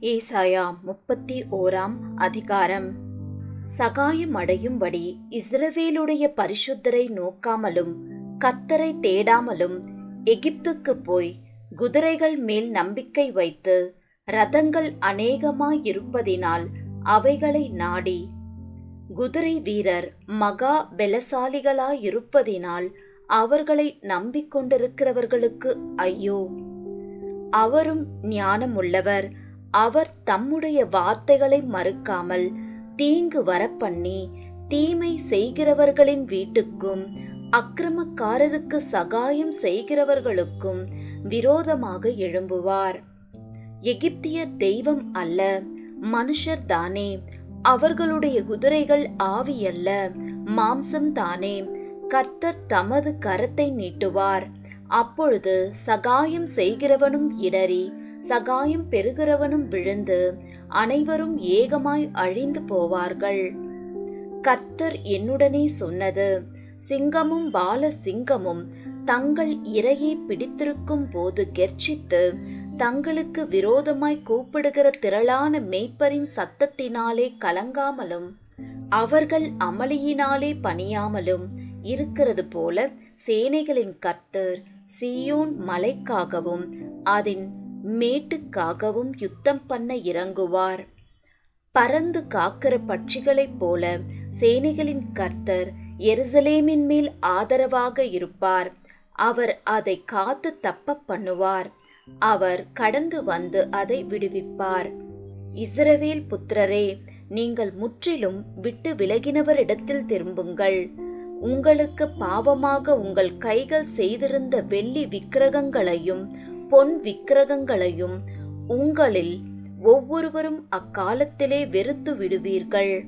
ஏசாயா முப்பத்தி ஓராம் அதிகாரம். சகாயம் அடையும்படி இஸ்ரவேலுடைய பரிசுத்தரை நோக்காமலும் கத்தரை தேடாமலும் எகிப்துக்கு போய் குதிரைகள் மேல் நம்பிக்கை வைத்து ரதங்கள் அநேகமாயிருப்பதினால் அவைகளை நாடி குதிரை வீரர் மகா பலசாலிகளாயிருப்பதினால் அவர்களை நம்பிக்கொண்டிருக்கிறவர்களுக்கு ஐயோ. அவரும் ஞானமுள்ளவர் அவர் தம்முடைய வார்த்தைகளை மறுக்காமல் தீங்கு வரப்பண்ணி தீமை செய்கிறவர்களின் வீட்டுக்கும் அக்கிரமக்காரருக்கு சகாயம் செய்கிறவர்களுக்கும் விரோதமாக எழும்புவார். எகிப்தியர் தெய்வம் அல்ல மனுஷர் தானே. அவர்களுடைய குதிரைகள் ஆவியல்ல மாம்சம் தானே. கர்த்தர் தமது கரத்தை நீட்டுவார். அப்பொழுது சகாயம் செய்கிறவனும் இடறி சகாயம் பெறுகிறவனும் விழுந்து அனைவரும் ஏகமாய் அழிந்து போவார்கள். கர்த்தர் என்னுடனே சொன்னது சிங்கமும் பால சிங்கமும் தங்கள் இரையை பிடித்திருக்கும் போது கெர்ச்சித்து தங்களுக்கு விரோதமாய் கூப்பிடுகிற திரளான மெய்ப்பரின் சத்தத்தினாலே கலங்காமலும் அவர்கள் அமளியினாலே பணியாமலும் இருக்கிறது போல சேனைகளின் கர்த்தர் சியோன் மலைக்காகவும் அதன் மேட்டுக்காகவும் யுத்தம் பண்ண இறங்குவார். பறந்து காக்கிற பட்சிகளைப் போல சேனைகளின் கர்த்தர் எருசலேமின் மேல் ஆதரவாக இருப்பார். அவர் அதை காத்து தப்ப பண்ணுவார். அவர் கடந்து வந்து அதை விடுவிப்பார். இஸ்ரவேல் புத்திரரே நீங்கள் முற்றிலும் விட்டு விலகினவரிடத்தில் திரும்புங்கள். உங்களுக்கு பாவமாக உங்கள் கைகள் செய்திருந்த வெள்ளி விக்கிரகங்களையும் பொன் விக்கிரகங்களையும் உங்களில் ஒவ்வொருவரும் அக்காலத்திலே வெறுத்து விடுவீர்கள்.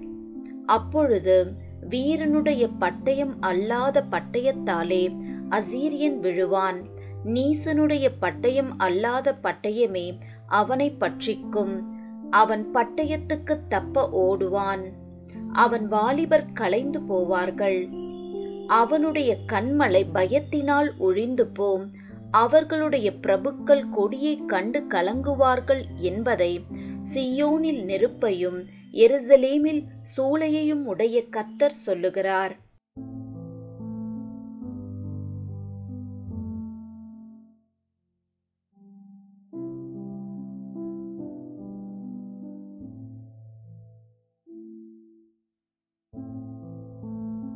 அப்பொழுது வீரனுடைய பட்டயம் அல்லாத பட்டயத்தாலே அசீரியன் விழுவான். நீசனுடைய பட்டயம் அல்லாத பட்டயமே அவனை பற்றிக்கும் அவன் பட்டயத்துக்கு தப்ப ஓடுவான். அவன் வாலிபர் கலைந்து போவார்கள். அவனுடைய கண்மலை பயத்தினால் ஒழிந்து போம் அவர்களுடைய பிரபுக்கள் கொடியை கண்டு கலங்குவார்கள் என்பதை சியோனில் நெருப்பையும் எருசலேமில் சூளையையும் உடைய கத்தர் சொல்லுகிறார்.